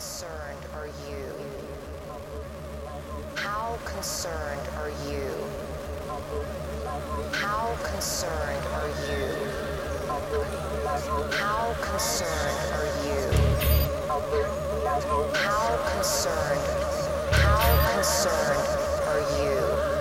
concerned are you? How concerned are you? How concerned are you? How concerned are you? How concerned? How concerned are you?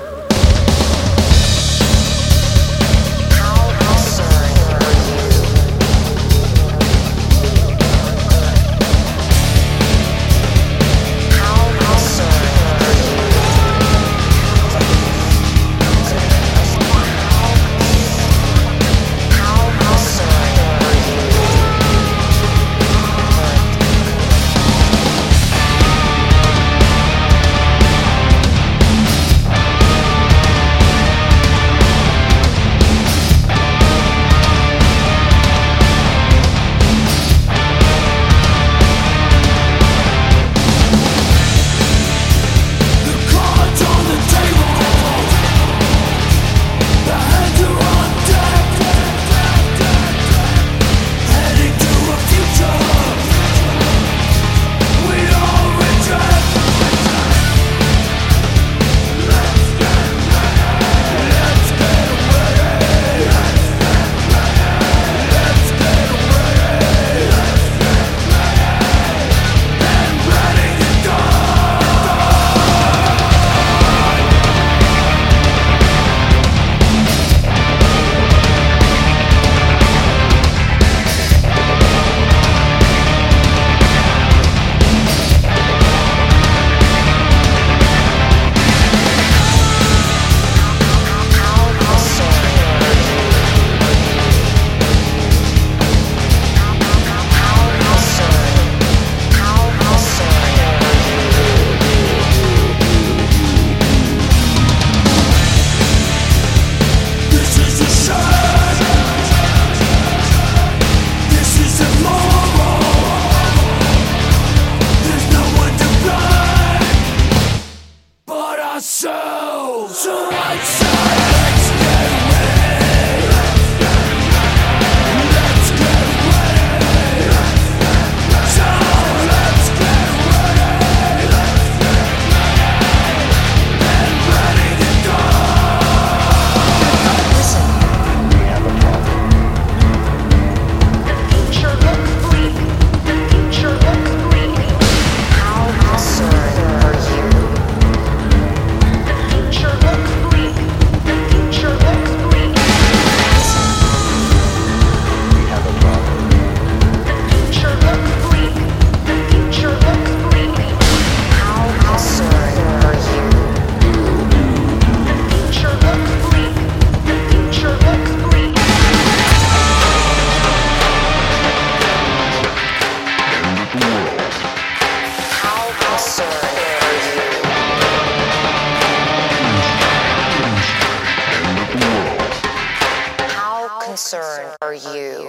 concern for you.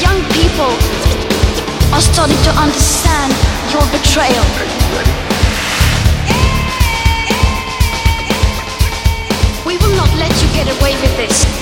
Young people are starting to understand your betrayal. We will not let you get away with this.